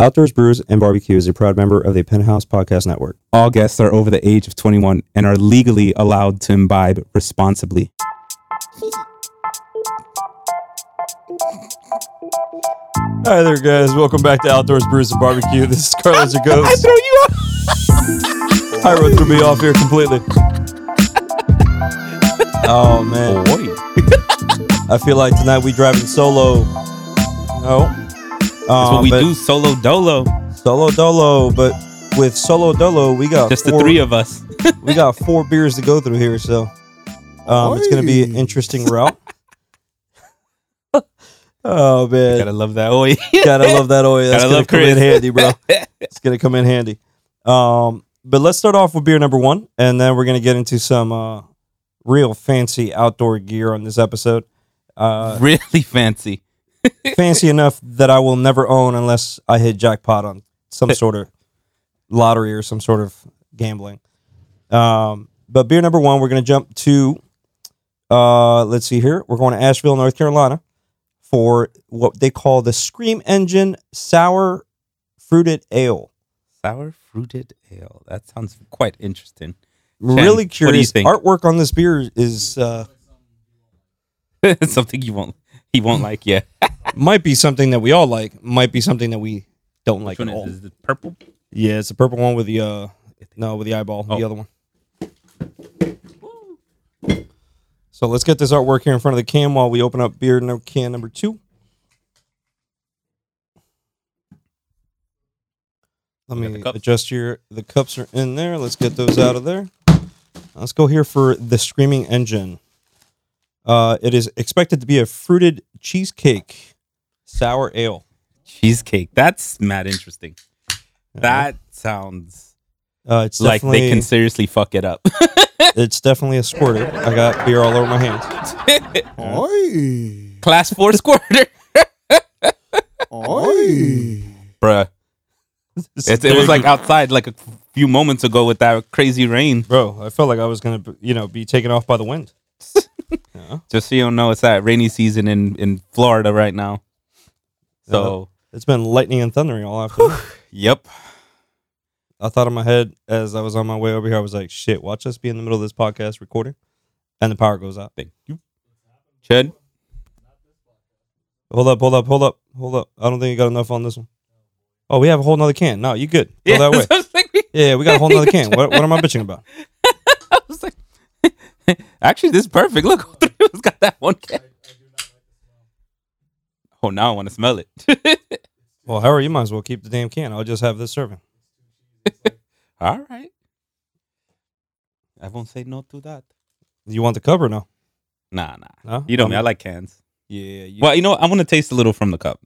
Outdoors Brews and Barbecue is a proud member of the Penthouse Podcast Network. All guests are over the age of 21 and are legally allowed to imbibe responsibly. Hi there, guys. Welcome back to Outdoors Brews and Barbecue. This is Carlos I Ghost. throw you off. Hyro threw me off here completely. Oh man, Boy. I feel like tonight we driving solo. No, That's um, what we do solo dolo. Solo dolo, but with solo dolo, we got Just the three of us. we got four beers to go through here, so um, it's gonna be an interesting route. oh man, Gotta love that. Oi. Gotta love that oil. That's Gotta gonna love come in handy, bro. It's gonna come in handy. Um, but let's start off with beer number one, and then we're gonna get into some uh, real fancy outdoor gear on this episode. Uh, really fancy. Fancy enough that I will never own unless I hit jackpot on some sort of lottery or some sort of gambling. Um, but beer number one, we're gonna jump to. Uh, let's see here. We're going to Asheville, North Carolina, for what they call the Scream Engine Sour Fruited Ale. Sour fruited ale. That sounds quite interesting. really what do you curious. think? Artwork on this beer is uh, Something you won't he won't like. Yeah. Might be something that we all like. Might be something that we don't like at all. is, it purple? Yeah, it's the purple one with the uh, no, with the eyeball. The Oh. other one. So let's get this artwork here in front of the cam while we open up beer no can number two. Let me adjust your. The cups are in there. Let's get those out of there. Let's go here for the Screaming Engine. Uh, it is expected to be a fruited cheesecake sour ale. Cheesecake. That's mad interesting. That sounds Uh, it's like they can seriously fuck it up. it's definitely a squirter. I got beer all over my hands. Oi. Class four squirter. Oi. Bruh. It, it was like outside like a few moments ago with that crazy rain. bro. I felt like I was gonna, be- you know, be taken off by the wind. yeah. Just so you don't know, it's that rainy season in, in Florida right now. So, It's been lightning and thundering all afternoon. yep. I thought in my head as I was on my way over here, I was like, "Shit, watch us be in the middle of this podcast recording, and the power goes out." Thank you. Chud. Hold up, hold up, hold up, hold up. I don't think you got enough on this one. Oh, we have a whole nother can. No, you good? Go that way. I Yeah, we got a whole nother can. What, what am I bitching about? I was like, actually, this is perfect. Look, all three of us got that one can. Oh, now I want to smell it. Well, Harry, you might as well keep the damn can. I'll just have this serving. All right. I won't say no to that. You want the cup or no? Nah, nah. No. You know Um, me. I like cans. Yeah. You, Well, you know what? I want to taste a little from the cup.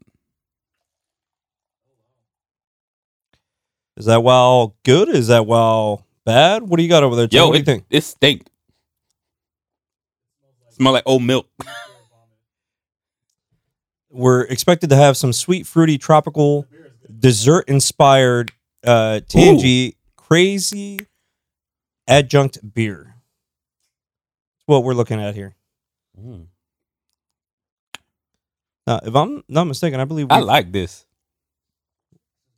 Is that wow good? Is that wow bad? What do you got over there? Joe? Yo, what do you think? it stink. Smell like old milk. We're expected to have some sweet, fruity, tropical, dessert inspired, uh, tangy, crazy adjunct beer. That's what we're looking at here. Mm. Now, if I'm not mistaken, I believe I we- like this.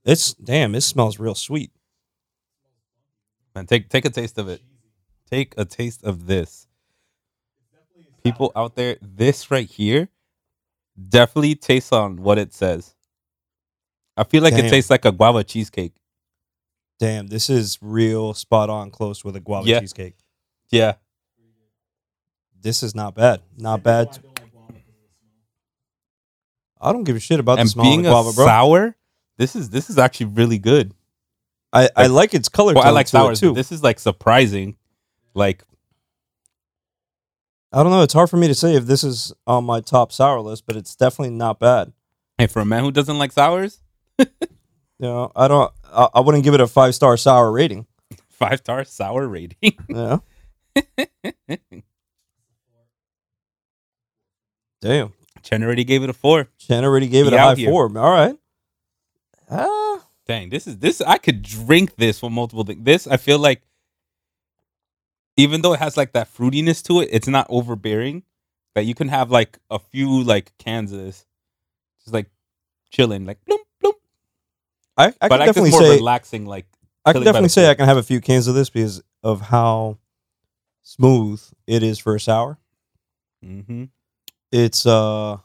it's damn. It smells real sweet. Man, take take a taste of it. Take a taste of this. People out there, this right here definitely tastes on what it says. I feel like Damn. it tastes like a guava cheesecake. Damn, this is real spot on close with a guava Yeah. cheesecake. Yeah. This is not bad. Not bad. I don't give a shit about the and smell of being the a guava, bro. sour, this is this is actually really good. I, I like its color Well, I like sours, too. this is like surprising. Like I don't know. It's hard for me to say if this is on my top sour list, but it's definitely not bad. Hey, for a man who doesn't like sours, You know, I don't. I, I wouldn't give it a five star sour rating. five star sour rating. Yeah. Damn. Chen already gave it a four. Chen already gave it He a high here. four. All right. Ah, Dang, this is this. I could drink this for multiple things. This, I feel like, even though it has like that fruitiness to it, it's not overbearing. That you can have like a few like cans of this, just like chilling, like bloom bloom. I, I can but I definitely more say relaxing. Like I can definitely say. I can have a few cans of this because of how smooth it is for a sour. Mm-hmm. It's uh,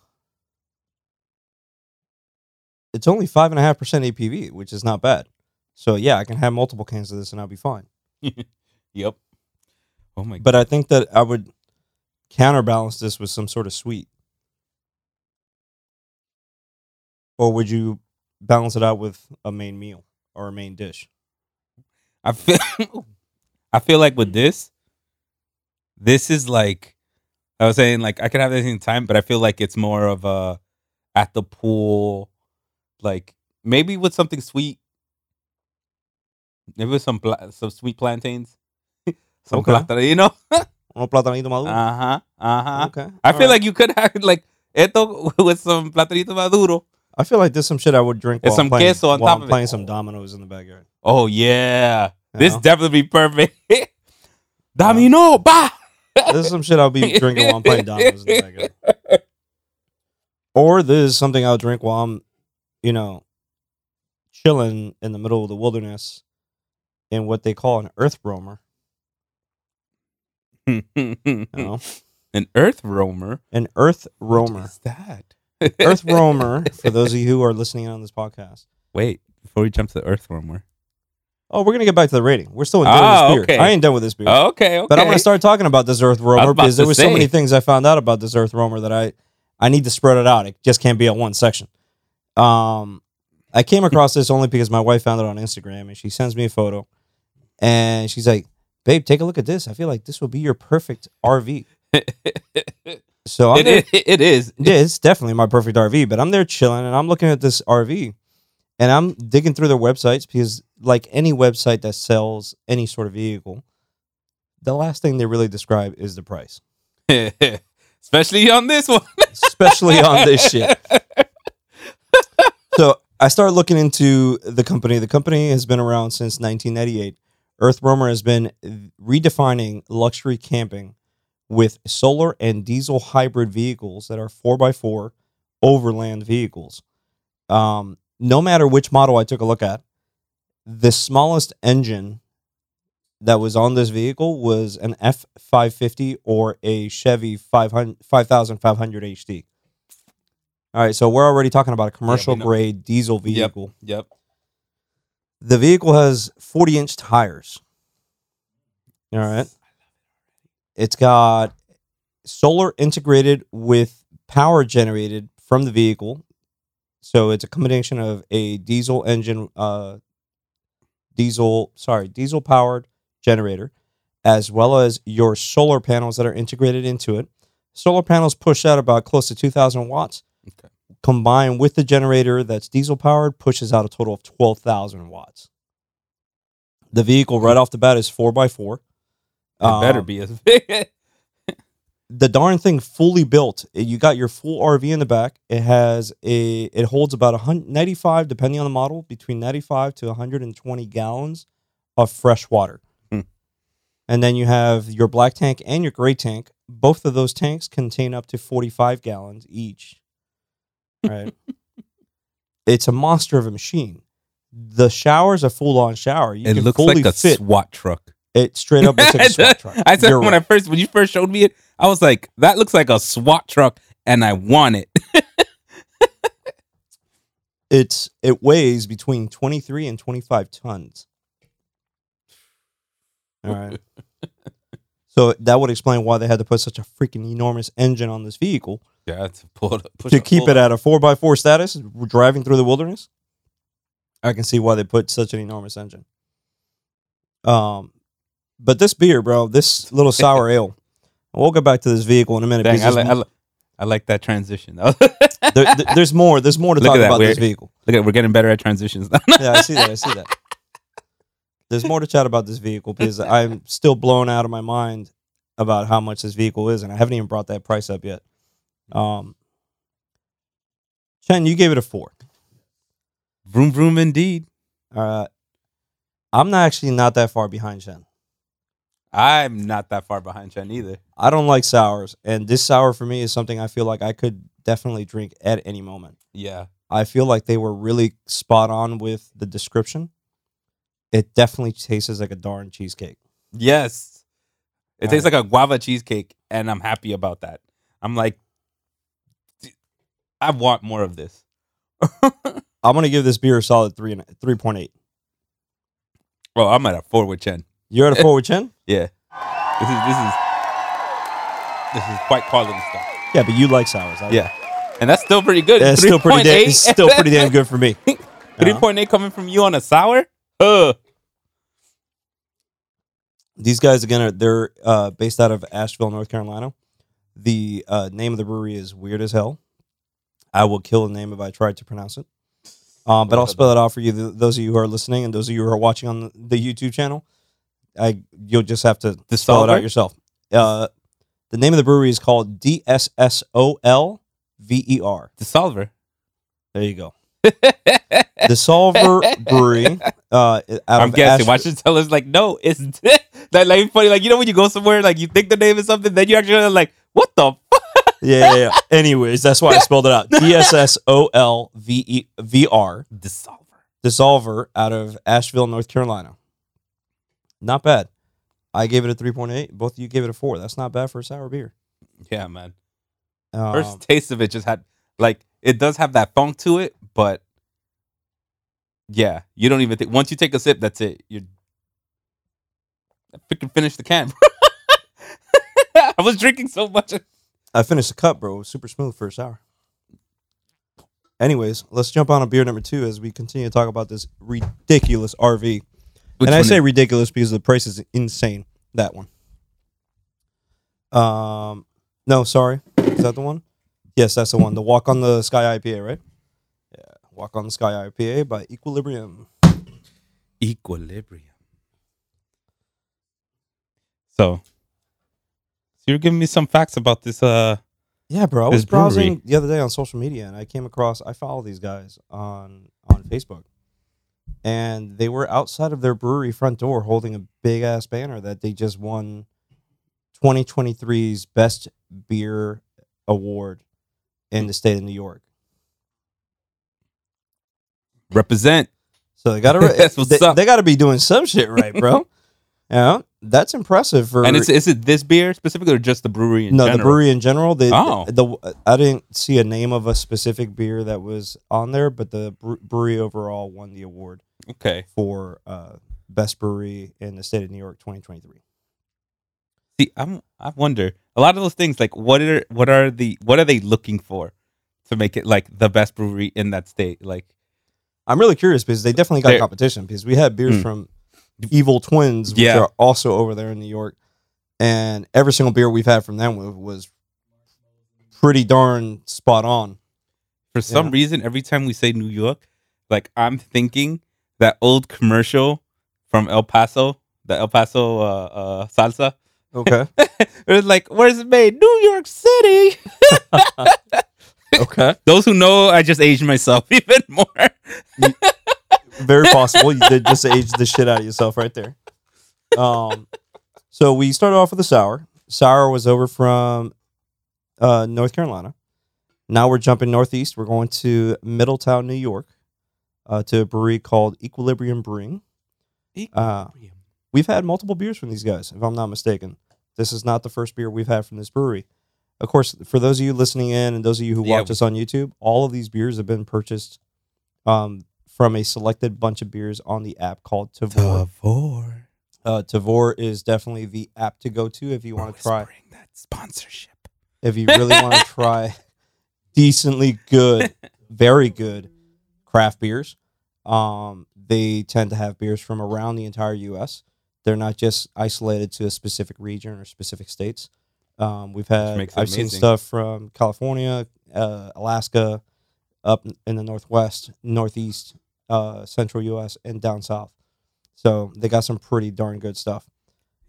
it's only five and a half percent ABV, which is not bad. So yeah, I can have multiple cans of this and I'll be fine. Yep. Oh my. But I think that I would counterbalance this with some sort of sweet. Or would you balance it out with a main meal or a main dish? I feel I feel like with this, this is like I was saying, like I could have this in time, but I feel like it's more of a at the pool, like maybe with something sweet, maybe with some pla- some sweet plantains, some Okay. plátano, you know. Maduro. Uh huh. okay. I all feel right. like you could have like esto with some platanito maduro. I feel like there's some shit I would drink And while some I'm playing, queso on top I'm of it. playing some dominoes in the backyard. Oh yeah, you this know? definitely be perfect. Domino, bah. this is some shit I'll be drinking while I'm playing dominoes in the backyard. Or this is something I'll drink while I'm, you know, chilling in the middle of the wilderness in what they call an earth roamer. An earth roamer. An earth roamer. is that? Earth roamer, for those of you who are listening on this podcast. Wait, before we jump to the earth roamer. Oh, we're gonna get back to the rating. We're still enjoying Ah, this beer. okay. I ain't done with this beer. Okay, okay. But I'm gonna start talking about this Earth roamer because there was so many things I found out about this Earth roamer that I I need to spread it out. It just can't be a one section. Um, I came across this only because my wife found it on Instagram and she sends me a photo, and she's like, "Babe, take a look at this. I feel like this will be your perfect RV." So I'm it, there, it is. yeah, it's definitely my perfect RV. But I'm there chilling and I'm looking at this RV, and I'm digging through their websites because, like any website that sells any sort of vehicle, the last thing they really describe is the price, Especially on this one. especially on this shit. So I started looking into the company. The company has been around since 1998. Earth Roamer has been redefining luxury camping with solar and diesel hybrid vehicles that are 4x4 overland vehicles. Um, no matter which model I took a look at, the smallest engine that was on this vehicle was an F550 or a Chevy 500, 5500 HD. All right, so we're already talking about a commercial know. grade diesel vehicle. Yep. The vehicle has 40 inch tires. All right. It's got solar integrated with power generated from the vehicle. So it's a combination of a diesel engine, uh, diesel, sorry, diesel powered generator, as well as your solar panels that are integrated into it. Solar panels push out about close to 2,000 watts. Okay. Combined with the generator that's diesel powered, pushes out a total of 12,000 watts. The vehicle right off the bat is 4x4. It better Um, be as big. the darn thing fully built. You got your full RV in the back. It has a it holds about 195 depending on the model between 95 to 120 gallons of fresh water. Hmm. And then you have your black tank and your gray tank. Both of those tanks contain up to 45 gallons each. Right? it's a monster of a machine. The shower's a full on shower. You it can looks fully like a fit SWAT truck. it straight up looks like a SWAT truck. I said You're when right. I first when you first showed me it, I was like, that looks like a SWAT truck, and I want it. it's it weighs between 23 and 25 tons all right so that would explain why they had to put such a freaking enormous engine on this vehicle yeah, to pull it, push to keep it at a 4x4 status driving through the wilderness i can see why they put such an enormous engine um but this beer bro this little sour ale we'll get back to this vehicle in a minute Dang, I, like, I, li- I like that transition. Look there- there- there's more there's more to Look talk about this we're- vehicle at we're getting better at transitions now. yeah, I see that. I see that. There's more to chat about this vehicle because I'm still blown out of my mind about how much this vehicle is, and I haven't even brought that price up yet. Um, Chen, you gave it a four. vroom vroom, indeed. Uh, I'm not actually not that far behind Chen. I'm not that far behind Chen either. I don't like sours, and this sour for me is something I feel like I could definitely drink at any moment. Yeah, I feel like they were really spot on with the description. It definitely tastes like a darn cheesecake. Yes. It All tastes like a guava cheesecake, and I'm happy about that. I'm like, "D- I want more of this. I'm gonna give this beer a solid three and three point eight. Well, I'm at a four with Chen. You're at a four with Chen? Yeah. This is this is this is quite quality stuff. Yeah, but you like sours. I Yeah. And that's still pretty good. It's still pretty damn. It's still pretty damn good for me. Three point eight coming from you on a sour. Uh, These guys again are they're uh, based out of Asheville, North Carolina. The uh, name of the brewery is weird as hell. I will kill the name if I tried to pronounce it. Um, but I'll spell it out for you. th- Those of you who are listening and those of you who are watching on the, the YouTube channel, I you'll just have to spell it out yourself. Uh, the name of the brewery is called D S S O L V E R. the solver. There you go. The Solver Brewery. Uh, out I'm of guessing. Why should tell us like no? It's that like funny. Like you know when you go somewhere like you think the name is something, then you actually like what the. Fuck? Yeah, yeah, yeah. Anyways, that's why I spelled it out. D S S O L V E V R. Dissolver. Dissolver out of Asheville, North Carolina. Not bad. I gave it a 3.8. Both of you gave it a 4. That's not bad for a sour beer. Yeah, man. Um, First taste of it just had like it does have that funk to it, but yeah, you don't even think once you take a sip, that's it. You're I freaking finished the can. I was drinking so much. I finished the cup, bro. It was super smooth for a sour. Anyways, let's jump on to beer number two as we continue to talk about this ridiculous RV. and I say ridiculous because the price is insane. That one. Um, no, sorry, is that the one? Yes, that's the one. The Walk on the Sky IPA, right? Yeah, Walk on the Sky IPA by Equilibrium. equilibrium. So you're giving me some facts about this. Uh, Yeah, bro. I was browsing brewery. the other day on social media and I came across. I follow these guys on on Facebook, and they were outside of their brewery front door holding a big ass banner that they just won 2023's best beer award in the state of New York. represent. So they got to That's what's they, up. they got to be doing some shit right, bro. yeah, that's impressive for And it's is it this beer specifically or just the brewery in no the brewery in general. They, Oh. the, I didn't see a name of a specific beer that was on there, but the brewery overall won the award Okay. for uh, best brewery in the state of New York 2023. See, I'm I wonder a lot of those things like what are what are the what are they looking for to make it like the best brewery in that state? Like I'm really curious because they definitely got competition because we had beers Mm. from Evil Twins, which Yeah. are also over there in New York, and every single beer we've had from them was, pretty darn spot on. for some Yeah. reason, every time we say New York, like I'm thinking that old commercial from El Paso, the El Paso uh, uh, salsa. Okay. it was like, where's it made? New York City. okay. Those who know, I just aged myself even more. Very possible. You did just age the shit out of yourself right there. Um, so we started off with a sour. Sour was over from uh, North Carolina. Now we're jumping northeast. We're going to Middletown, New York, uh, to a brewery called Equilibrium Brewing. Uh, we've had multiple beers from these guys, if I'm not mistaken. This is not the first beer we've had from this brewery. Of course, for those of you listening in and those of you who Yeah, watch we- us on YouTube, all of these beers have been purchased um, from a selected bunch of beers on the app called Tavour. Tavour. Uh, Tavour is definitely the app to go to if you want to try. that sponsorship. If you really want to try decently good, very good craft beers, um, they tend to have beers from around the entire U.S. They're not just isolated to a specific region or specific states. Um, we've had I've seen stuff from California, uh, Alaska, up in the northwest, northeast, uh, central U.S. and down south. So they got some pretty darn good stuff.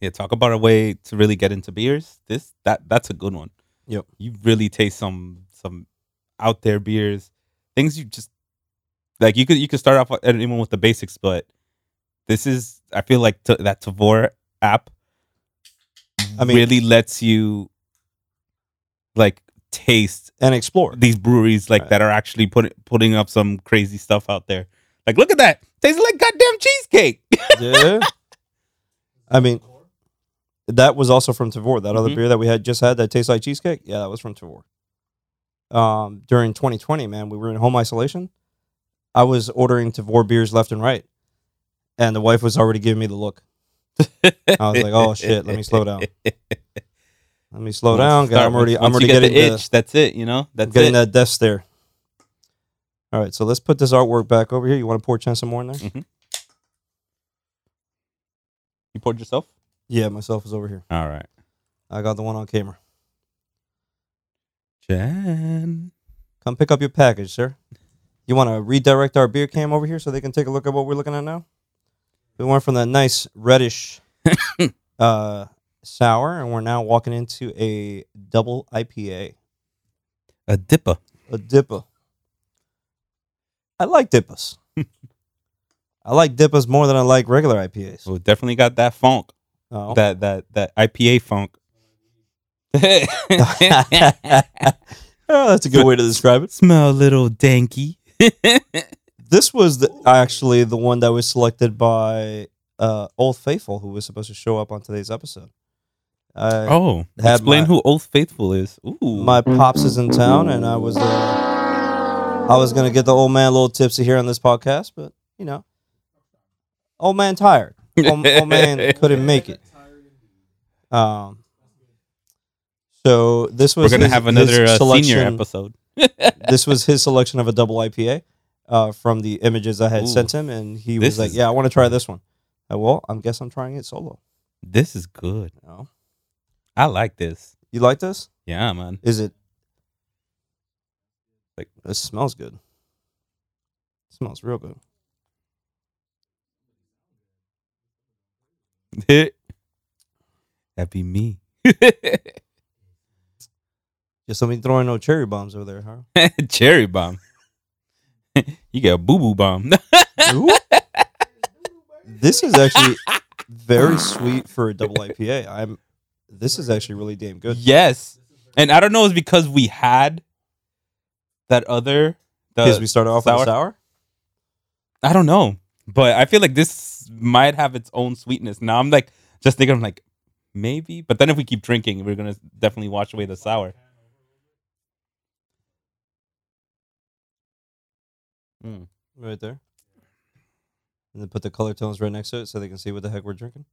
Yeah, talk about a way to really get into beers. This that that's a good one. Yep. You really taste some some out there beers, things you just like. You could you could start off with- even with the basics, but this is I feel like t- that Tavour app. I mean- really lets you like taste and explore. these breweries like Right. that are actually putting putting up some crazy stuff out there. Like, look at that! Tastes like goddamn cheesecake. yeah. I mean, that was also from Tavour. That other Mhm. beer that we had just had that tastes like cheesecake. Yeah, that was from Tavour. Um, during 2020, man, we were in home isolation. I was ordering Tavour beers left and right, and the wife was already giving me the look. I was like, "Oh shit, let me slow down. Let me slow down. Start- I'm already, I'm already getting the the, itch. That's it. You know. That's I'm getting it. that death stare." All right, so let's put this artwork back over here. You want to pour Chen some more in there? You poured yourself. Yeah, myself is over here. All right, I got the one on camera. Jen. Come pick up your package, sir. You want to redirect our beer cam over here so they can take a look at what we're looking at now? We went from that nice reddish uh, sour, and we're now walking into a double IPA, A dipper. a dipper. I like dippas. I like dippas more than I like regular IPAs. Well, definitely got that funk. Oh. That that that IPA funk. Oh, that's a good way to describe it. Smell a little danky. This was the, actually the one that was selected by uh, Old Faithful, who was supposed to show up on today's episode. Uh, oh, explain my- who Old Faithful is. Ooh, My pops is in town, and I was uh, I was gonna get the old man a little tipsy here on this podcast, but you know, old man tired. Old, old man couldn't make it. Um. So this was We're gonna his- have another uh, senior selection- episode. this was his selection of a double IPA uh, from the images I had Ooh. sent him, and he was like, "Yeah, I want to try this one." Uh, well, I guess I'm trying it solo. This is good. You, know? I like this. you like this? Yeah, man. Is it Like- It smells good. It smells real good. That'd be me. Just let me throw no cherry bombs over there, huh? Cherry bomb. you got a boo boo bomb. this is actually very sweet for a double IPA. I'm. This is actually really damn good. yes, and I don't know. It's because we had that other. The, Because we started off with sour? a sour. I don't know, but I feel like this might have its own sweetness. Now I'm like just thinking, I'm like maybe, but then if we keep drinking, we're gonna definitely wash away the sour. Mm. right there. And then put the color tones right next to it so they can see what the heck we're drinking.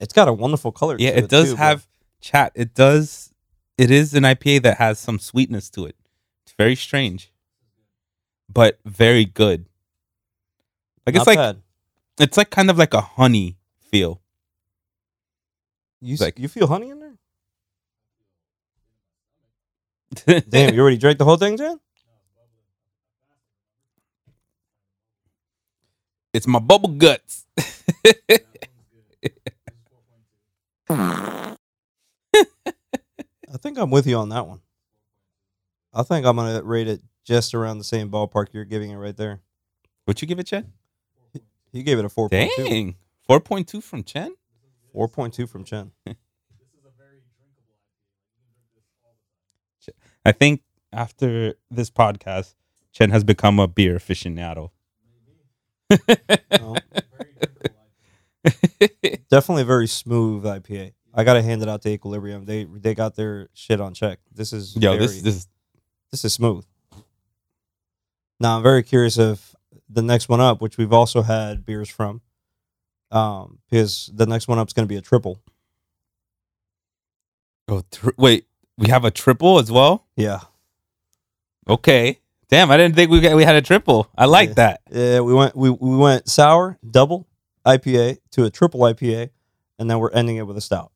It's got a wonderful color. Yeah, to it does too, have chat. It does. It is an IPA that has some sweetness to it. It's very strange, but very good. Like it's Not like bad. it's like kind of like a honey feel. You, like- you feel honey in there? Damn, you already drank the whole thing, Jen? it's my bubble guts. I think I'm with you on that one. I think I'm gonna rate it just around the same ballpark you're giving it right there. what you give it, Chen? You gave it a 4.2. Dang, four point two from Chen. 4.2 from Chen. This is a very drinkable IPA. Ch I think after this podcast, Chen has become a beer aficionado. No. Definitely a very smooth IPA. I gotta hand it out to Equilibrium. They they got their shit on check. This is Yo, very, this this this is smooth. Now I'm very curious of the next one up, which we've also had beers from. Um, because the next one up is going to be a triple. oh tr- wait, we have a triple as well. Yeah, Okay, damn, I didn't think we got, we had a triple. I like Yeah. that. yeah. We went we we went sour double IPA to a triple IPA, and then we're ending it with a stout.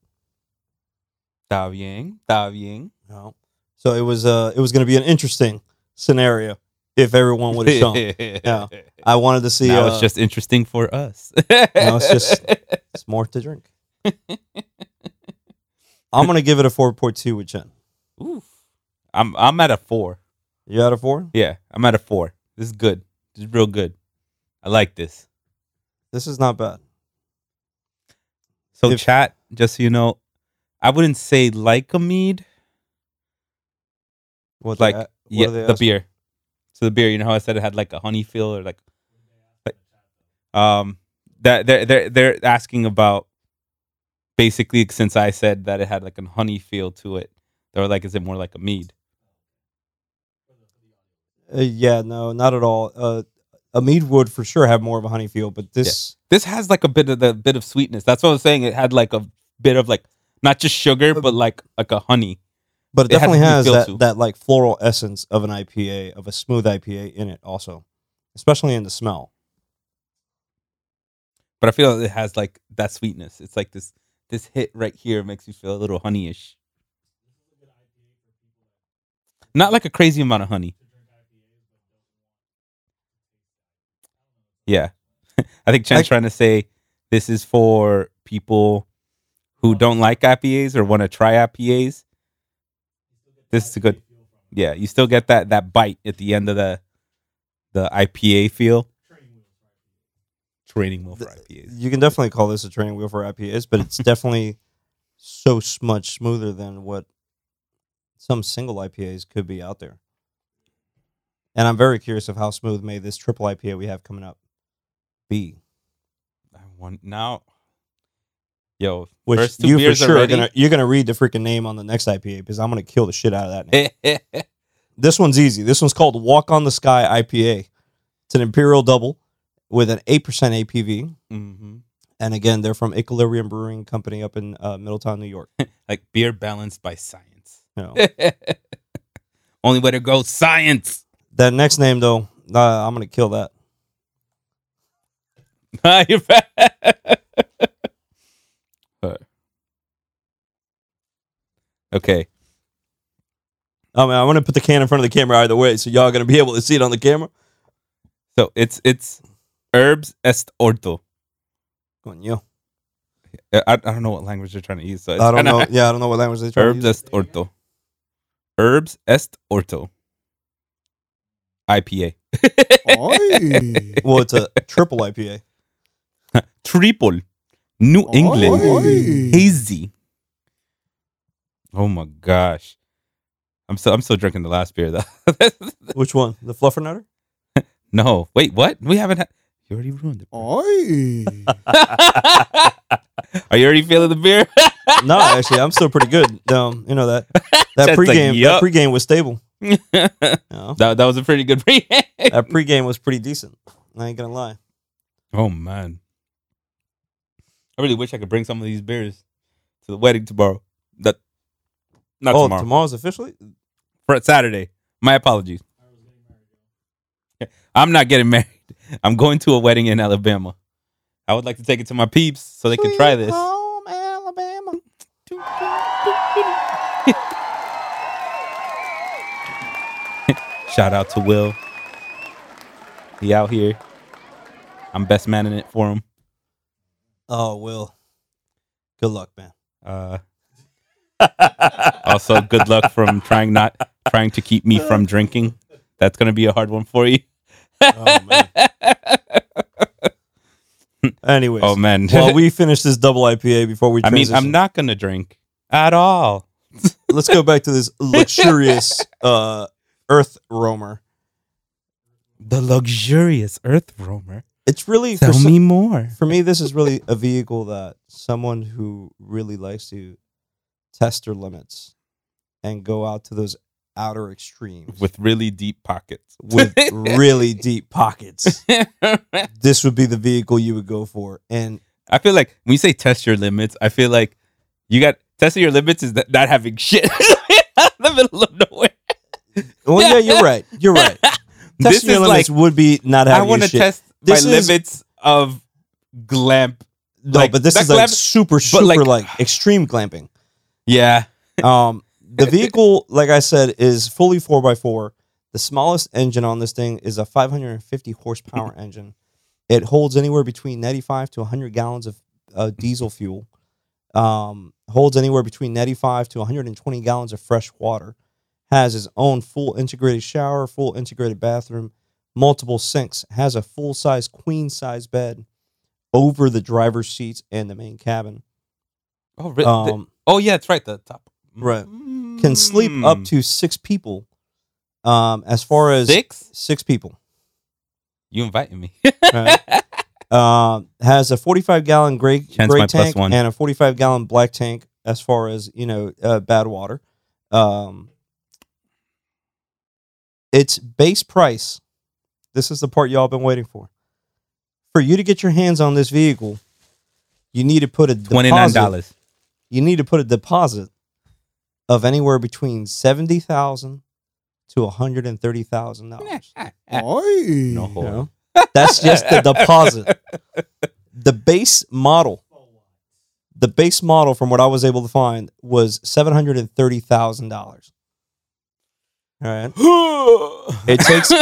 Da bien, da bien. No. So it was uh it was going to be an interesting scenario if everyone would have shown. Yeah. I wanted to see. now uh, it's just interesting for us. Now it's just- it's more to drink. I'm gonna give it a four point two with Chen. Oof. I'm I'm at a four. You at a four? Yeah, I'm at a four. This is good. This is real good. I like this. This is not bad. So If- chat, just so you know, I wouldn't say like a mead, What like they, yeah, the beer. So the beer, you know how I said it had like a honey feel or like, like um that they're they're they're asking about basically since I said that it had like a honey feel to it. They were like, is it more like a mead? Uh, yeah, no, not at all. Uh, a mead would for sure have more of a honey feel, but this This has like a bit of the bit of sweetness. That's what I was saying. It had like a bit of like not just sugar, but like like a honey. But it it definitely has that, to. that like floral essence of an IPA, of a smooth IPA in it also, especially in the smell. But I feel it has like that sweetness. It's like this this hit right here makes you feel a little honeyish. Not like a crazy amount of honey. Yeah. I think Chen's I- trying to say this is for people who don't like IPAs or want to try IPAs. This is a good Yeah, you still get that that bite at the end of the the IPA feel. Training wheel for IPAs. You can definitely call this a training wheel for IPAs, but it's definitely so much smoother than what some single IPAs could be out there. And I'm very curious of how smooth may this triple IPA we have coming up be. I want now. Yo, Which first two you for beers sure are already. gonna you're gonna read the freaking name on the next IPA because I'm gonna kill the shit out of that name. this one's easy. This one's called Walk on the Sky IPA. It's an imperial double with an eight percent ABV, and again, they're from Equilibrium Brewing Company up in uh, Middletown, New York. like beer balanced by science. Know. Only way to go, science. that next name though, uh, I'm gonna kill that. You're bad. Alright. Okay, I mean, I want to put the can in front of the camera either way, so y'all gonna be able to see it on the camera. so it's it's Urbs Est Horto. Coño. I, I don't know what language they're trying to use. So I don't know. Yeah, I don't know what language they try to Herbs use. est orto. Urbs Est Horto. IPA. Well, it's a triple IPA. Triple. New England. Oi. Hazy. Oh my gosh. I'm still I'm still drinking the last beer though. Which one? The Fluffernutter? no. Wait, what? We haven't had you already ruined it. Oi. Are you already feeling the beer? no, actually, I'm still pretty good. Um, you know that that like, pregame "Yup." that pregame was stable. that, You know? that was a pretty good pre. that pregame was pretty decent. I ain't gonna lie. oh man. I really wish I could bring some of these beers to the wedding tomorrow. That not oh, tomorrow. tomorrow's officially. For Saturday. My apologies. I'm not getting married. I'm going to a wedding in Alabama. I would like to take it to my peeps so they can try this. Home Alabama. Shout out to Will. He out here. I'm best man in it for him. Oh, Will. Good luck, man. Uh, also, good luck from trying not trying to keep me from drinking. That's gonna be a hard one for you. Oh man. Anyways, Oh man. well, we finish this double IPA before we I mean, I'm not gonna drink at all. let's go back to this luxurious uh, Earth Roamer. The luxurious Earth Roamer. It's really for, Tell some- me more. for me. This is really a vehicle that someone who really likes to test their limits and go out to those outer extremes With really deep pockets. with really deep pockets. This would be the vehicle you would go for, and I feel like when you say test your limits, I feel like you got testing your limits is that not having shit in the middle of nowhere. well, yeah, you're right. You're right. This Testing your is limits like would be not having. I want to test This my is- limits of glamp. No, like, but this is like super, super like- like, extreme glamping. Yeah, Um, the vehicle, like I said, is fully four x four. The smallest engine on this thing is a 550 horsepower engine. It holds anywhere between 95 to 100 gallons of uh, diesel fuel. Um, holds anywhere between 95 to 120 gallons of fresh water. Has its own full integrated shower, full integrated bathroom, multiple sinks. Has a full size queen size bed over the driver's seats and the main cabin. Oh, re- the- Um, oh yeah, that's right. The top Right. can sleep up to six people Um, as far as Six? six people, You inviting me? right? um, has a 45 gallon gray Chance gray tank one. and a 45 gallon black tank. As far as you know, uh, bad water. Um, its base price. This is the part y'all been waiting for. For you to get your hands on this vehicle, you need to put a Twenty nine deposit- dollars. You need to put a deposit of anywhere between seventy thousand to one hundred and thirty thousand dollars. Oi. No You hole. know? That's just the deposit. The base model, the base model from what I was able to find was seven hundred and thirty thousand dollars. All right, it takes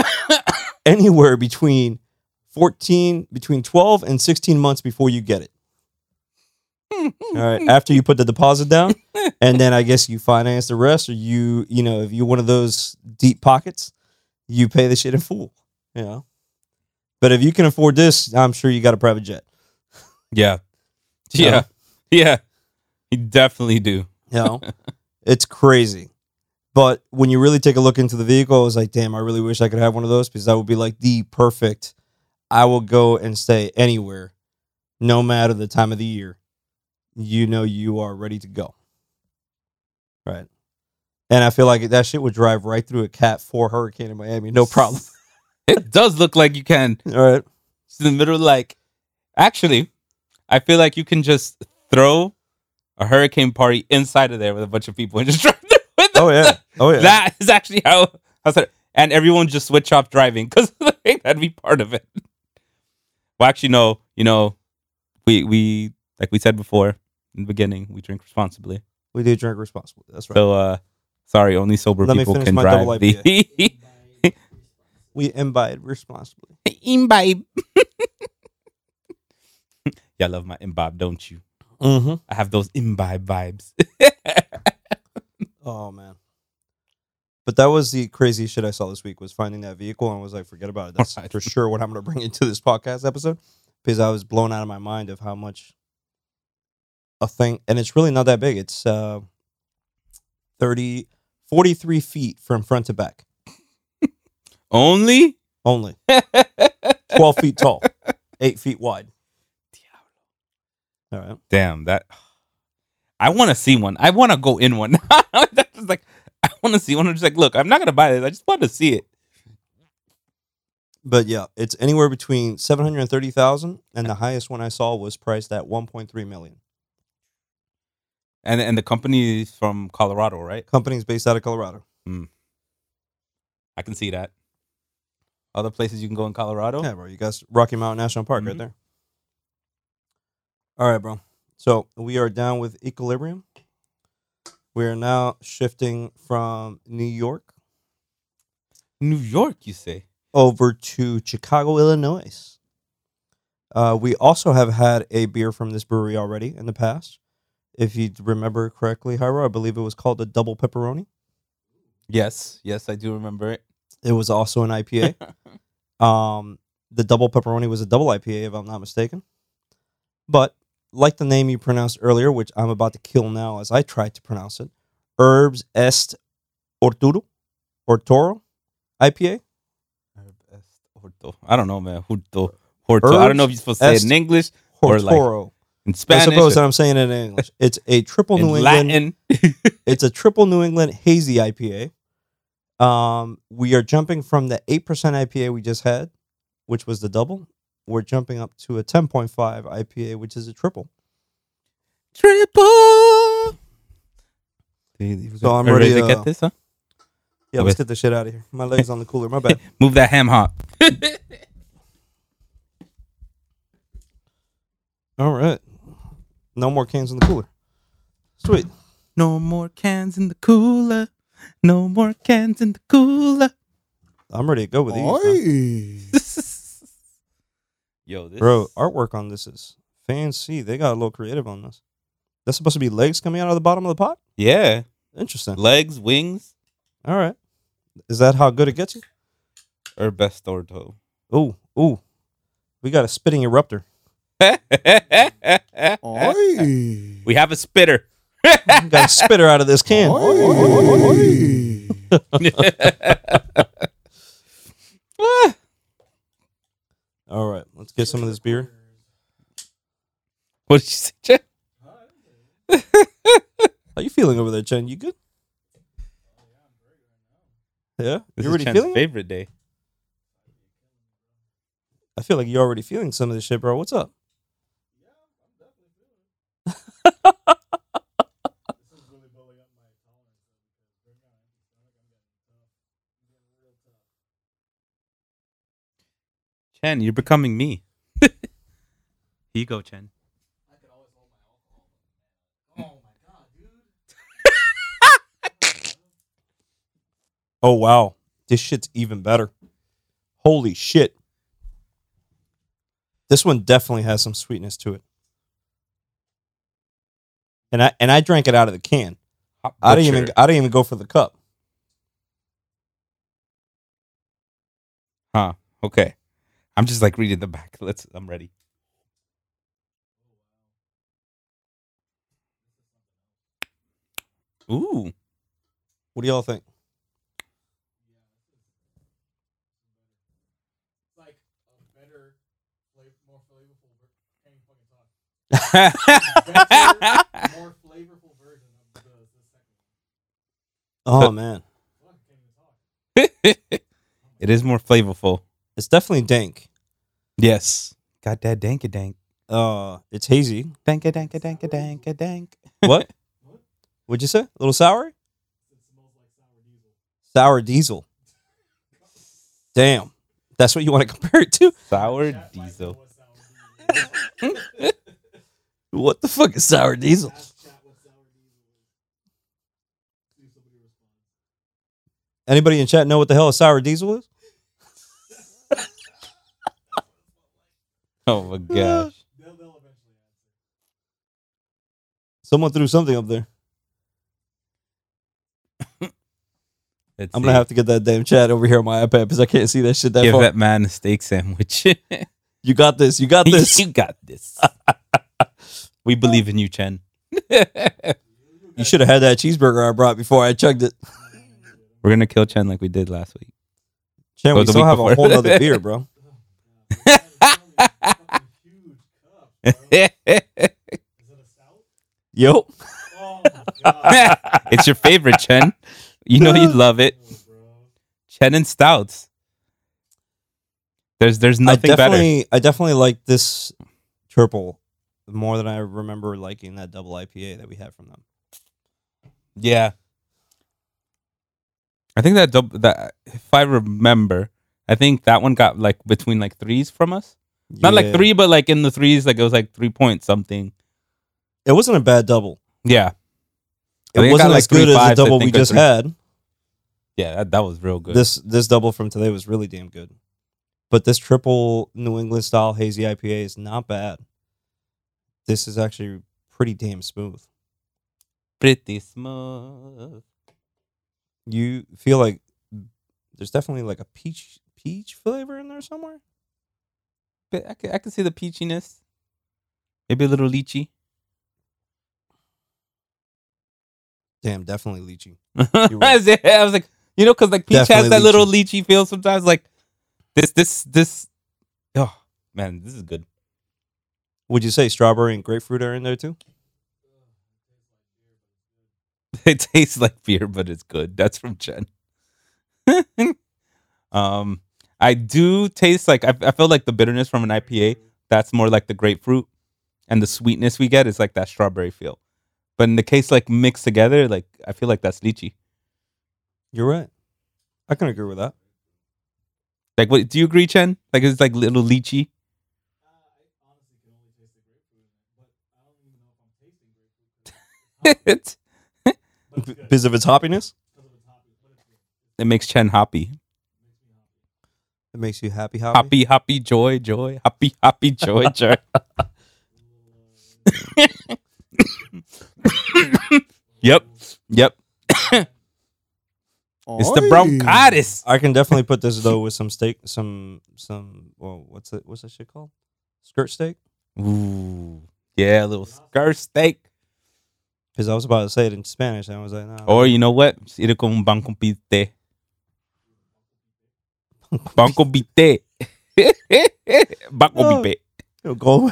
anywhere between fourteen, between twelve and sixteen months before you get it. All right, after you put the deposit down, and then I guess you finance the rest, or you, you know, if you're one of those deep pockets, you pay the shit in full. You know, but if you can afford this, I'm sure you got a private jet. Yeah. Yeah. Yeah. You definitely do. You know, it's crazy. But when you really take a look into the vehicle, I was like, damn, I really wish I could have one of those because that would be like the perfect. I will go and stay anywhere, no matter the time of the year. You know, you are ready to go. Right. And I feel like that shit would drive right through a Cat 4 hurricane in Miami. No problem. It does look like you can. All right. It's in the middle, like, actually, I feel like you can just throw a hurricane party inside of there with a bunch of people and just drive through with them. Oh, yeah. Oh, yeah. That is actually how I said, and everyone just switch off driving because that'd be part of it. Well, actually, no. You know, we we like we said before in the beginning, we drink responsibly. we do drink responsibly. That's right. So, uh, sorry, only sober Let me people finish can my drive double the we imbibe responsibly. imbibe. yeah, I love my imbibe, don't you? Mm-hmm. I have those imbibe vibes. Oh man. But that was the crazy shit I saw this week was finding that vehicle and I was like, forget about it. That's Alright. for sure what I'm gonna bring into this podcast episode. Because I was blown out of my mind of how much a thing and it's really not that big. It's uh 30 43 feet from front to back. only? Only. 12 feet tall. Eight feet wide. All right. Damn, that. I want to see one. I want to go in one. That's just like I want to see one. I'm just like, look, I'm not gonna buy this. I just want to see it. But yeah, it's anywhere between seven hundred and thirty thousand, and the highest one I saw was priced at one point three million. And and the company is from Colorado, right? Company's based out of Colorado. I can see that. Other places you can go in Colorado. Yeah, bro. You got Rocky Mountain National Park, right Mhm. there. All right, bro. So we are down with equilibrium. We are now shifting from New York New York, you say? over to Chicago, Illinois. Uh, we also have had a beer from this brewery already in the past. If you remember correctly, Hyro, I believe it was called the Double Pepperoni. Yes, yes, I do remember it. It was also an IPA. um, the double pepperoni was a double IPA, if I'm not mistaken. But like the name you pronounced earlier, which I'm about to kill now as I try to pronounce it, Herbs Est Orturo, Ortoro IPA. Herbs est. I don't know, man. Hurto. Hurto. I don't know if you're supposed to say it in English, Or like In I suppose or that I'm saying it in English. It's a triple New England. Latin. It's a triple New England hazy IPA. Um, we are jumping from the eight percent IPA we just had, which was the double. We're jumping up to a ten point five IPA, which is a triple. Triple. So I'm Are ready, to uh, get this, huh? Yeah, let's get the shit out of here. My legs on the cooler. My bad. Move that ham hock. All right, no more cans in the cooler. Sweet. No more cans in the cooler. No more cans in the cooler. I'm ready to go with these, bro. Yo, this bro. Artwork on this is fancy. They got a little creative on this. That's supposed to be legs coming out of the bottom of the pot. Yeah, Interesting. legs, wings, All right. Is that how good it gets you? or best ordo. Ooh, ooh. We got a spitting eruptor. Oi. we have a spitter. Got a spitter out of this can. Oi. All right, let's get some of this beer. what did you say, Chen? How you feeling over there, Chen? You good? Yeah, This you is already Chen's feeling it? favorite day. I feel like you're already feeling some of this shit, bro. What's up? Chen, you're becoming me. Here you go, Chen. Oh wow, this shit's even better. Holy shit! This one definitely has some sweetness to it. And I and I drank it out of the can. I didn't even. I didn't even go for the cup. Huh. Okay. I'm just like reading the back. Let's. I'm ready. Ooh. What do y'all think? more flavorful version of the, the second Oh man, one. Even talk. it is more flavorful. It's definitely dank. Yes. Got that danka dank. Uh, it's hazy. Danka danka danka danka dank. What? What'd you say? A little sour? It smells like sour diesel. Damn, that's what you want to compare it to? Sour Chat might know diesel. what sour diesel is. What the fuck is sour diesel? Ask chat what sour diesel is. See if somebody responds. Anybody in chat know what the hell a sour diesel is? Oh my gosh. They'll, they'll eventually answer. Someone threw something up there. Let's I'm gonna have to get that damn chat over here on my iPad because I can't see that shit that give far. that man a steak sandwich. You got this. You got this. you got this. we believe in you, Chen. You should have had that cheeseburger I brought before I chugged it. We're gonna kill Chen like we did last week. Chan, Oh, we still have a whole other beer, bro. Fucking huge cup. Bro. Is it a stout? Yo, Oh my god. it's your favorite, Chen. You know you love it. Chen and stouts. There's there's I nothing better. definitely, I definitely like this triple more than I remember liking that double IPA that we had from them. Yeah. I think that dub- that if I remember, I think that one got like between like threes from us. Not like three, but like in the threes, like it was like three point something. It wasn't a bad double. Yeah. It wasn't got, like, as good as the double we just three- had. Yeah, that, that was real good. This this double from today was really damn good. But this triple New England style hazy IPA is not bad. This is actually pretty damn smooth. pretty smooth. You feel like there's definitely like a peach peach flavor in there somewhere. I can, I can see the peachiness. Maybe a little lychee. Damn, definitely lychee. I right. was I was like, you know, because like peach Definitely has that little lychee feel sometimes. Like this, this, this. Oh man, this is good. Would you say strawberry and grapefruit are in there too? It tastes like beer, but it's good. That's from Chen. um, I do taste like I, I feel like the bitterness from an IPA. That's more like the grapefruit, and the sweetness we get is like that strawberry feel. But in the case like mixed together, like I feel like that's lychee. You're right. I can agree with that. Like, what do you agree, Chen? Like, it's like little lychee. I honestly can only taste the grapefruit in it, but I don't even know if I'm tasting grapefruit. 'cause it's hot, but it's good Because of its hoppiness, because of its hoppy, but it's good. it makes Chen happy. It makes me happy. It makes you happy. Happy. Happy, happy, joy, joy, happy, happy, joy, joy. yep, yep. It's the bronchitis. I can definitely put this though with some steak, some some. Well, what's it? What's that shit called? Skirt steak. Ooh, yeah, a little skirt steak. Because I was about to say it in Spanish, and I was like, no. Or oh, you know what? Ir con un pite. Banco pite. Banco Oh. pipe. go.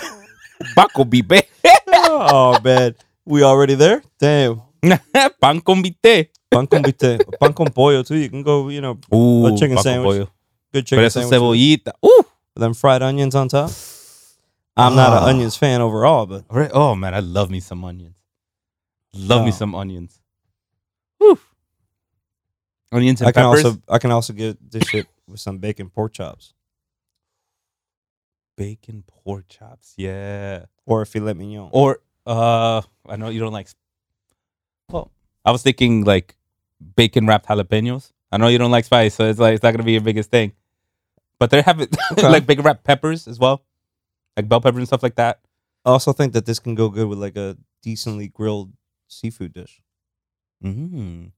Banco pipe. oh man, we already there? Damn. Pan con pite. Pan con bite, pan con pollo too. You can go, you know, Uh, A chicken sandwich. pollo. good Pero chicken eso sandwich. with cebollita. Uh. Them fried onions on top. I'm not Ah. an onions fan overall, but Oh man, I love me some onions. Love me Oh. some onions. Woo. Onions and I can peppers. also I can also get this shit with some bacon pork chops bacon pork chops. Yeah. or a filet mignon. Or uh I know you don't like well, I was thinking like bacon wrapped jalapenos. I know you don't like spice, so it's like it's not gonna be your biggest thing. But they have it Okay. like bacon wrapped peppers as well. Like bell pepper and stuff like that. I also think that this can go good with like a decently grilled seafood dish. Mm.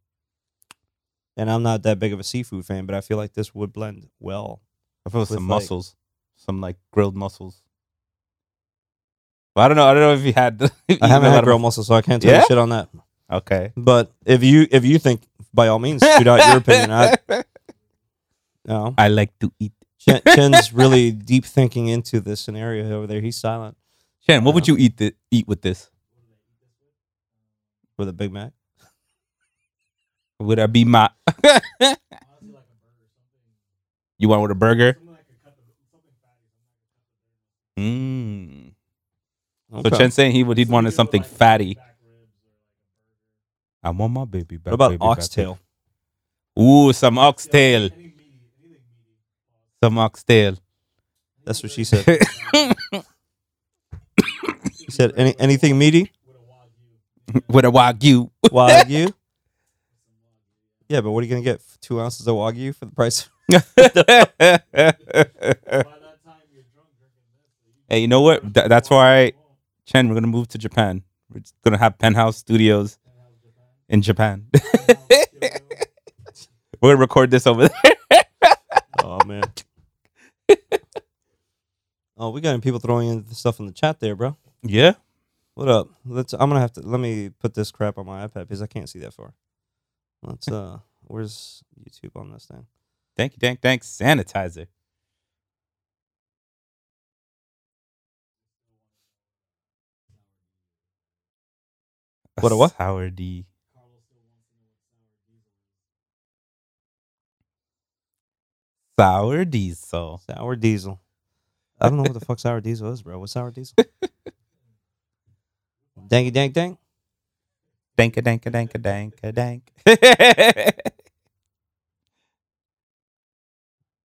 And I'm not that big of a seafood fan, but I feel like this would blend well. I feel With, some like- mussels. Some like grilled mussels. But I don't know. I don't know if you had. if I you haven't know a lot had grilled mussel, so I can't tell Yeah? you shit on that. Okay. But if you if you think, by all means, shoot out your opinion. I, no. I like to eat. Chen, Chen's really deep thinking into this scenario over there. He's silent Shannon, what would uh, you eat th- eat with this? with a Big Mac. Would I be my? You want with a burger? Mm. So Okay. Chen saying he would he'd wanted something fatty. I want my baby back. What about baby back, oxtail? baby. Ooh, some oxtail. Some oxtail. That's what she said. She said any anything meaty. with a wagyu. Wagyu. Yeah, but what are you gonna get? Two ounces of wagyu for the price? hey, you know what? Th- that's why, Chen, we're gonna move to Japan. We're gonna have penthouse studios in Japan. we're gonna record this over there. Oh man. oh, we got people throwing in stuff in the chat there, bro. Yeah. What up? Let's. I'm gonna have to. Let me put this crap on my iPad because I can't see that far. Let's. Uh, where's YouTube on this thing? Thank you, thank, thanks. Sanitizer. What a what? Sour D. Sour diesel. Sour diesel. I don't know what the fuck sour diesel is, bro. What's sour diesel? Danky dank dank. Danka danka danka danka dank.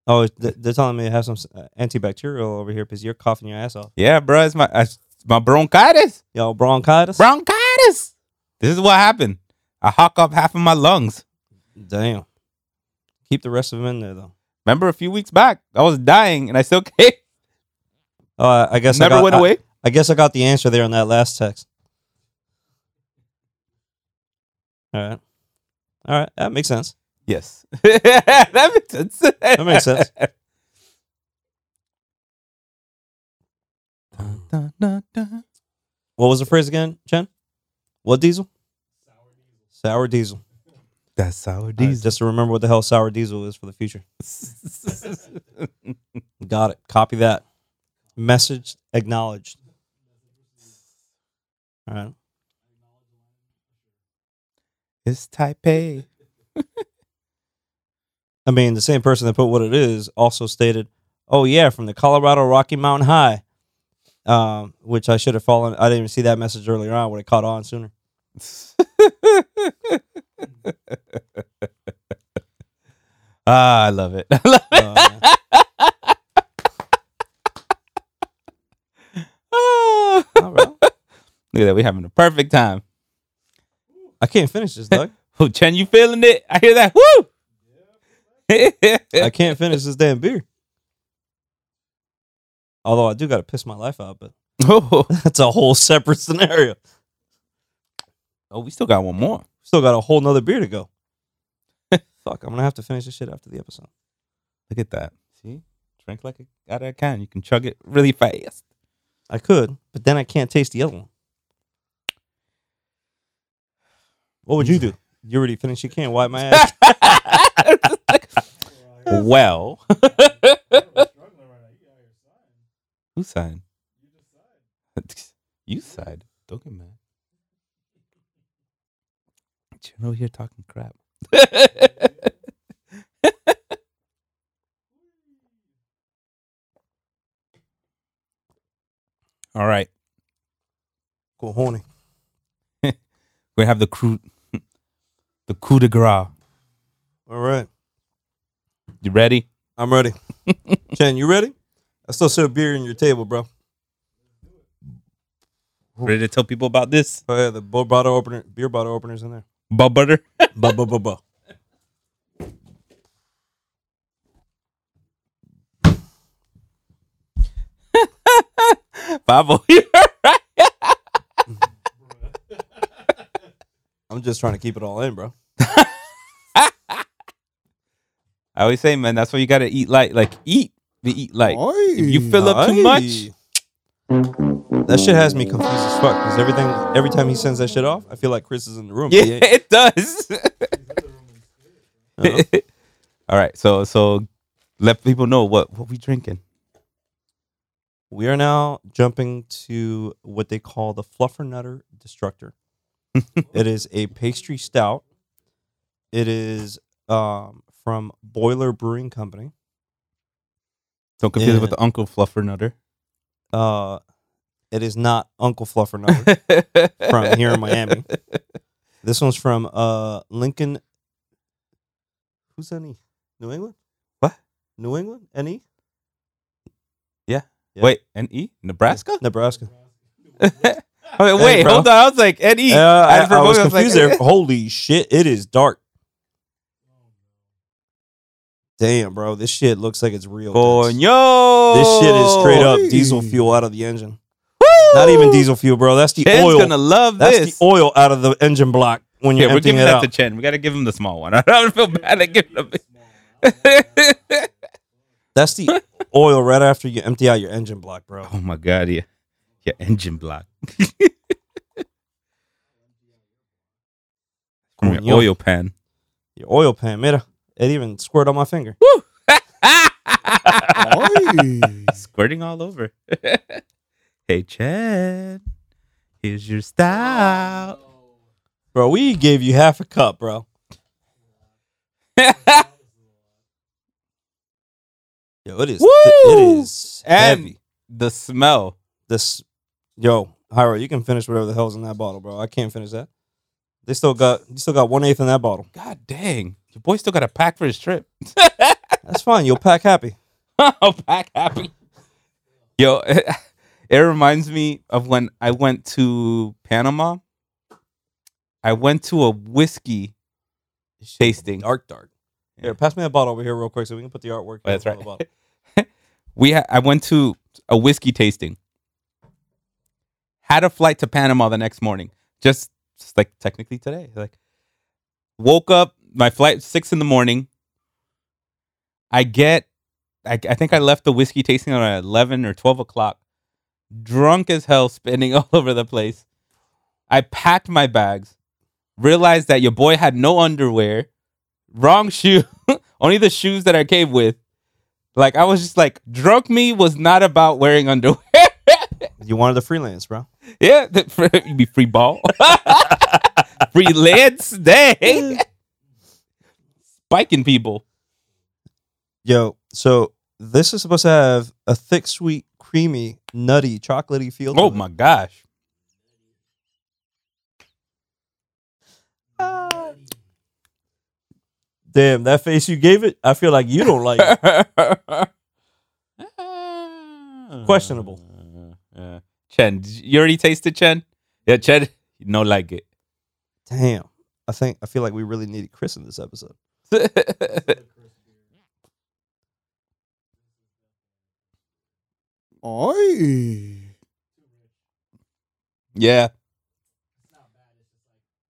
Oh, th- they're telling me to have some uh, antibacterial over here because you're coughing your ass off. yeah, bro, it's my it's my bronchitis. Yo, bronchitis. Bronchitis. This is what happened. I hawk up half of my lungs. Damn. Keep the rest of them in there though. Remember a few weeks back, I was dying and I still came. Oh, I, I guess I Never got- went I- away. I guess I got the answer there on that last text. All right. All right. That makes sense. Yes. that makes sense. That makes sense. Dun, dun, dun. What was the phrase again, Chen? What diesel? Sour diesel. That's sour All right, diesel. just to remember what the hell sour diesel is for the future. Got it. Copy that. Message acknowledged. All right. It's Taipei. I mean, the same person that put what it is also stated, "Oh yeah, from the Colorado Rocky Mountain High," um, which I should have fallen. I didn't even see that message earlier on. Would have caught on sooner. ah, I love it. I love it. Right. Look at that. We're having a perfect time. I can't finish this, Doug. Oh, Chen, you feeling it? I hear that. Woo! I can't finish this damn beer. Although I do got to piss my life out, but oh, that's a whole separate scenario. oh, we still got one more. Still got a whole nother beer to go. Fuck, I'm gonna have to finish this shit after the episode. Look at that. See? Drink like a out of a can. You can chug it really fast. I could, but then I can't taste the other one. What would you do? You already finished your can. Wipe my ass. well, Struggling right now. You got your sign. who signed? You you side. Don't get mad. You're over here talking crap. All right. Go horny. We have the coup, the coup de grace. All right. You ready? I'm ready. Chen, you ready? I still serve beer in your table, bro. Ready to tell people about this? Oh yeah, the bo- bottle opener, beer bottle openers in there. Bub butter. Ba ba ba ba. Pablo. I'm just trying to keep it all in, bro. I always say, man, that's why you gotta eat light. Like eat, but eat light. If you fill up too much, That shit has me confused as fuck. Because everything, every time he sends that shit off, I feel like Chris is in the room. yeah, it does. Uh-huh. All right, so so let people know what what we drinking. We are now jumping to what they call the Fluffernutter Destructor. it is a pastry stout. It is um, from Boiler Brewing Company. Don't confuse it with the Uncle Fluffernutter. Uh, it is not Uncle Fluffernutter from here in Miami. This one's from uh, Lincoln. Who's any? New England? What? New England? NE? Yeah. Yeah. Wait, N.E. Nebraska? Nebraska. I mean, wait, bro. hold on. I was like N.E. Uh, I, for I a was moment, confused like, there. Holy shit! It is dark. Damn, bro, this shit looks like it's real. dense. Coño. This shit is straight up diesel fuel out of the engine. Woo! Not even diesel fuel, bro. That's the Chen's oil. gonna love That's this. the oil out of the engine block when you're we're giving it that out. to Chen. We gotta give him the small one. I don't feel bad at giving him. That's the oil right after you empty out your engine block, bro. oh my god, yeah, yeah, engine block. From your Coño. oil pan. Your oil pan, mira. It even squirted on my finger. Oi. Squirting all over. hey, Chen, here's your style. Bro, we gave you half a cup, bro. Yo, it is. Woo! It is And- heavy. the smell. This, yo, Hyro, you can finish whatever the hell's in that bottle, bro. I can't finish that. They still got, you still got one eighth in that bottle. God dang, your boy still got a pack for his trip. That's fine. You'll pack happy. I'll pack happy. Yo, it reminds me of when I went to Panama. I went to a whiskey tasting. Dark, dark. Here, pass me that bottle over here real quick so we can put the artwork. Oh, that's on right. the bottle. we ha- I went to a whiskey tasting. Had a flight to Panama the next morning. Just, just like technically today. Like woke up, my flight six in the morning. I get I, I think I left the whiskey tasting at eleven or twelve o'clock. Drunk as hell, spinning all over the place. I packed my bags, realized that your boy had no underwear, wrong shoe, only the shoes that I came with. Like I was just like, drunk me was not about wearing underwear. You wanted the freelance, bro. yeah, the- you be free ball, free freelance day, spiking people. Yo, so this is supposed to have a thick, sweet, creamy, nutty, chocolatey feel. Oh my gosh. Damn, that face you gave it, I feel like you don't like it. Questionable. Uh, Chen, you you already tasted Chen? Yeah, Chen, you don't like it. Damn. I think I feel like we really needed Chris in this episode. Oi. yeah.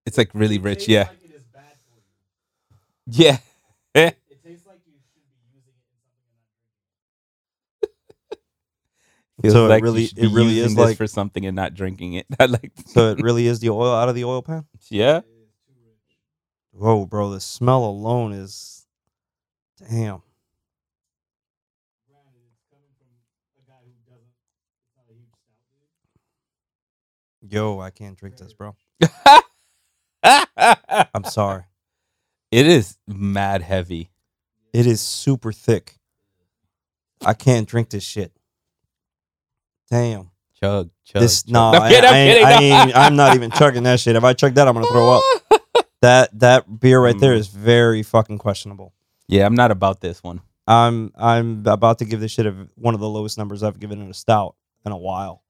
It's like really rich. Yeah. Like it is bad for you. Yeah. It tastes like you should be using it in something you're not drinking. Feels So it really, it really is like- for something and not drinking it. I like. So it really is the oil out of the oil pan? yeah. It is too Whoa, bro, the smell alone is damn. Granted, it's coming from a guy who doesn't. It's not a huge stout dude. Yo, I can't drink this, bro. I'm sorry. It is mad heavy. It is super thick. I can't drink this shit. Damn. Chug, chug. This chug. no, I'm I, kidding, I'm I, ain't- I no. ain't, I'm not even chugging that shit. If I chug that, I'm gonna throw up. That that beer right there mm. is very fucking questionable. Yeah, I'm not about this one. I'm I'm about to give this shit a, one of the lowest numbers I've given in a stout in a while.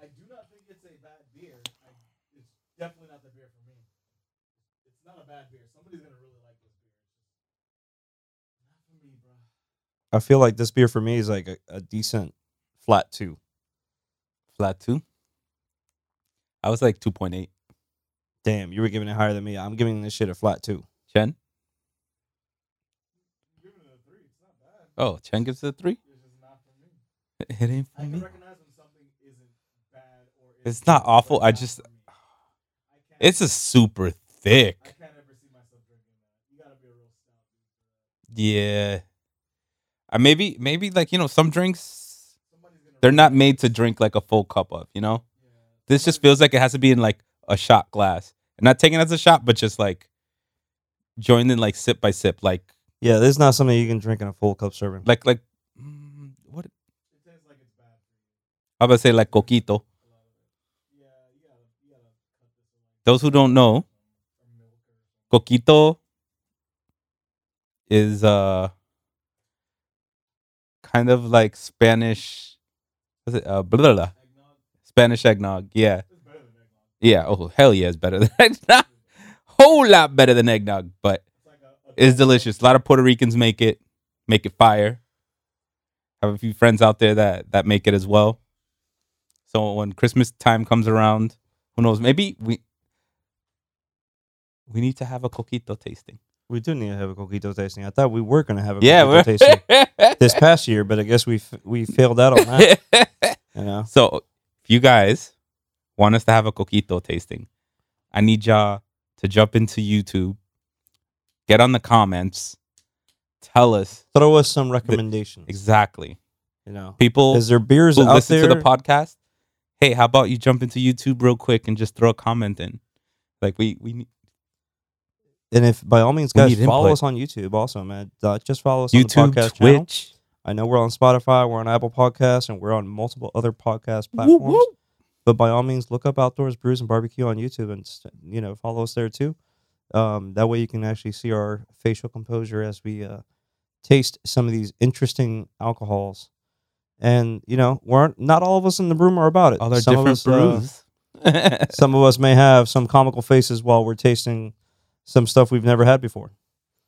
I do not think it's a bad beer. I, it's definitely not the beer for me. It's not a bad beer. Somebody's gonna really like this beer. Not for me, bro. I feel like this beer for me is like a, a decent flat two. Flat two. I was like 2.8. Damn, you were giving it higher than me. I'm giving this shit a flat two. Chen? I'm giving it a three. It's not bad. Oh, Chen gives it a three? It's just not. It ain't for me. recognize when something isn't bad or It's isn't awful, I just- for me. I can't, It's a super thick. I can't ever see myself drinking that. You gotta be a real stout dude for that. Yeah. Uh, maybe, maybe like, you know, some drinks, Somebody's gonna they're not made to drink like a full cup of, you know? Yeah. This just feels like it has to be in like a shot glass. And not taking it as a shot, but just like joined in like sip by sip. Like, Yeah, this is not something you can drink in a full cup serving. like, like, mm, what? It tastes like it's bad. I was about to say like coquito. A lot of it. Yeah, you gotta, you gotta cut this in like Those who don't know, or milk or something. coquito is uh kind of like Spanish. What's it? Uh, blah, blah. Spanish eggnog. Yeah, yeah. Oh hell yeah, it's better than eggnog. Whole lot better than eggnog, but It's delicious. A lot of Puerto Ricans make it, make it fire. Have a few friends out there that that make it as well. So when Christmas time comes around, who knows? Maybe we we need to have a coquito tasting. We do need to have a coquito tasting. I thought we were gonna have a Yeah, coquito tasting this past year, but I guess we f- we failed out on that. You know, so if you guys want us to have a coquito tasting, I need y'all to jump into YouTube, get on the comments, tell us throw us some recommendations. exactly. You know, People is there beers out listen there? to the podcast, hey, how about you jump into YouTube real quick and just throw a comment in? Like we we need and if by all means, guys, follow us on YouTube. Also, man, uh, just follow us on the podcast channel. Twitch. I know we're on Spotify, we're on Apple Podcasts, and we're on multiple other podcast platforms. woo. But by all means, look up Outdoors Brews and Barbecue on YouTube, and you know follow us there too. Um, that way, you can actually see our facial composure as we uh, taste some of these interesting alcohols. And you know, we're not all of us in the room are about it. All some different us, uh, brews. some of us may have some comical faces while we're tasting some stuff we've never had before.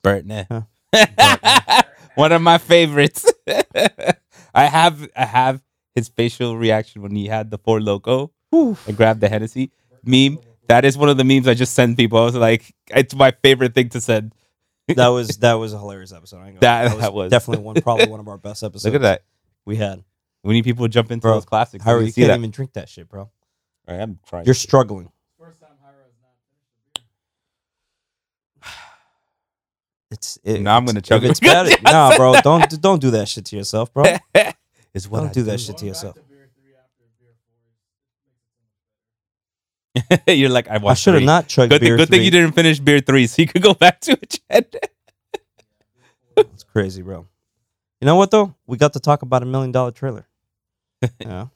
Burtney. Huh. One of my favorites. I have I have his facial reaction when he had the Four Loko and grabbed the Hennessy meme. That is one of the memes I just send people. I was like, it's my favorite thing to send. That was that was a hilarious episode. I ain't That- lie. that was. definitely one, probably one of our best episodes. Look at that. we had. We need people to jump into Bro, those classics. How are you can't that. even drink that shit, bro. I'm trying. You're struggling. First time Hyra has not finished the beer. It's it, Now I'm gonna chug if it. It's bad. nah, bro. Don't don't do that shit to yourself, bro. is what Don't I do that shit to yourself. Back to beer three after beer four is- it makes it so much better. You're like, I I should have not chugged Good, thing, beer. good thing you didn't finish beer three, so you could go back to it. It's crazy, bro. You know what though? We got to talk about a million dollar trailer. yeah.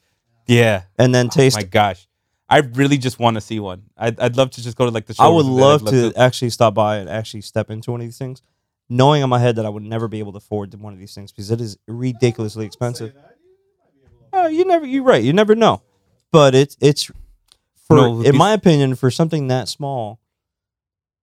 yeah. And then oh taste. Oh my gosh, I really just want to see one. I'd, I'd love to just go to like the. Show. I would showrooms and then love I'd to actually stop by and actually step into one of these things, knowing in my head that I would never be able to afford one of these things because it is ridiculously expensive. Say that, you might be able to- Uh, you never. You're right. You never know. But it's it's for No, in my opinion for something that small.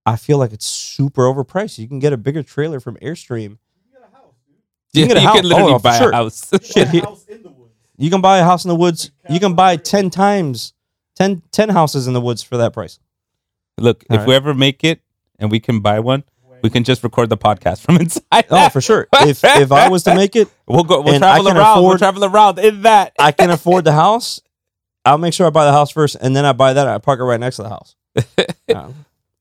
I feel like it's super overpriced. You can get a bigger trailer from Airstream. You get a house, dude. Yeah, You can get a house- literally oh, buy sure. a house. Shit, get a he- house in the woods. You can buy a house in the woods. You can buy 10 times 10, 10 houses in the woods for that price. Look, All if right. we ever make it and we can buy one, we can just record the podcast from inside. Oh, for sure. If if I was to make it, We'll go. We'll travel around. we'll travel around in that. I can afford the house. I'll make sure I buy the house first, and then I buy that. I park it right next to the house. Yeah.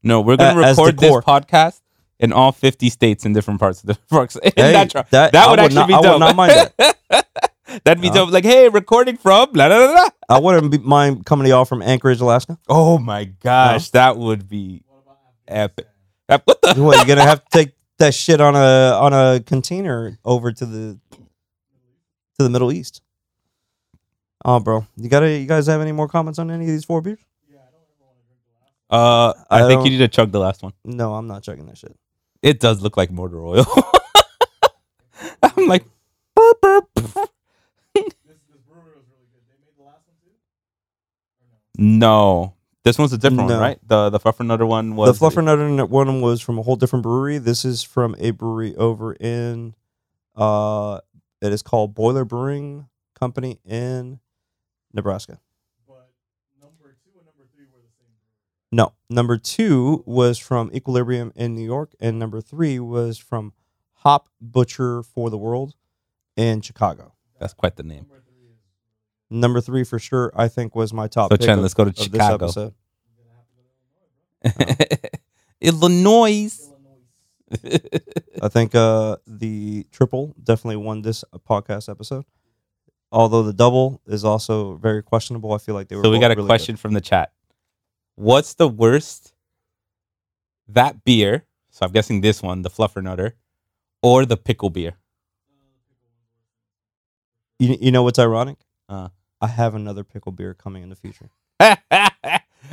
No, we're gonna the record this podcast in all 50 states in different parts of the parks. In Hey, that, that- that would would actually not- be I would not mind that. That'd be Uh, dope. Like, hey, recording from blah, blah, blah. I wouldn't mind coming to y'all from Anchorage, Alaska. Oh my gosh, that would be epic. What the? What, you're gonna have to take that shit on a on a container over to the to the Middle East. Oh, bro, you gotta you guys have any more comments on any of these four beers? Uh, I, don't ever want to drink the last. Uh I think you need to chug the last one. No, I'm not chugging that shit. It does look like motor oil. I'm like, burp, burp. No, this one's a different No. one, right? The the Fluffernutter one was the Fluffernutter one was from a whole different brewery. This is from a brewery over in, uh, it is called Boiler Brewing Company in Nebraska. No, number two was from Equilibrium in New York, and number three was from Hop Butcher for the World in Chicago. That's quite the name. Number three for sure, I think, was my top. So pick Chen, of- let's go to Chicago. episode. Illinois. I think uh, the triple definitely won this uh, podcast episode. Although the double is also very questionable. I feel like they were. so we got a really question from the chat. What's the worst? That beer. So I'm guessing this one, the fluffer nutter, or the pickle beer. You, you know what's ironic? Uh. I have another pickle beer coming in the future.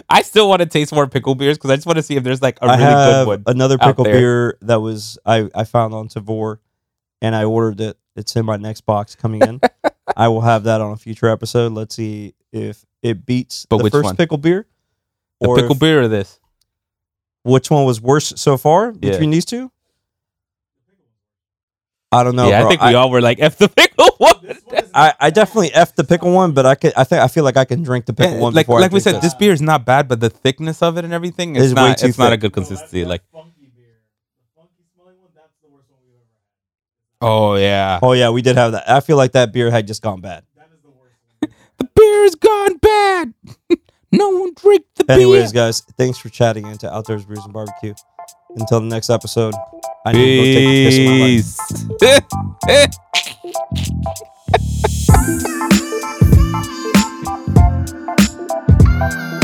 I still want to taste more pickle beers because I just want to see if there's like a I really good one. another pickle beer that was I, I found on Tavour, and I ordered it. It's in my next box coming in. I will have that on a future episode. Let's see if it beats But the which first one? pickle beer. the or pickle if- beer or this? Which one was worse so far Yeah. between these two? I don't know. yeah, bro. I think we all were like F the pickle one. I, I definitely f the pickle one, but I could I think I feel like I can drink the pickle Yeah, one like before like I we said, this beer is not bad, but the thickness of it and everything It's is way not. too It's not a good consistency. Like, funky beer. Funky smelling one, that's the worst one we've ever had. oh yeah, Oh yeah, we did have that. I feel like that beer had just gone bad. The the beer's gone bad. no one drink the beer. Anyways, guys, thanks for chatting into Outdoors Brews and Barbecue. Until the next episode, I Peace.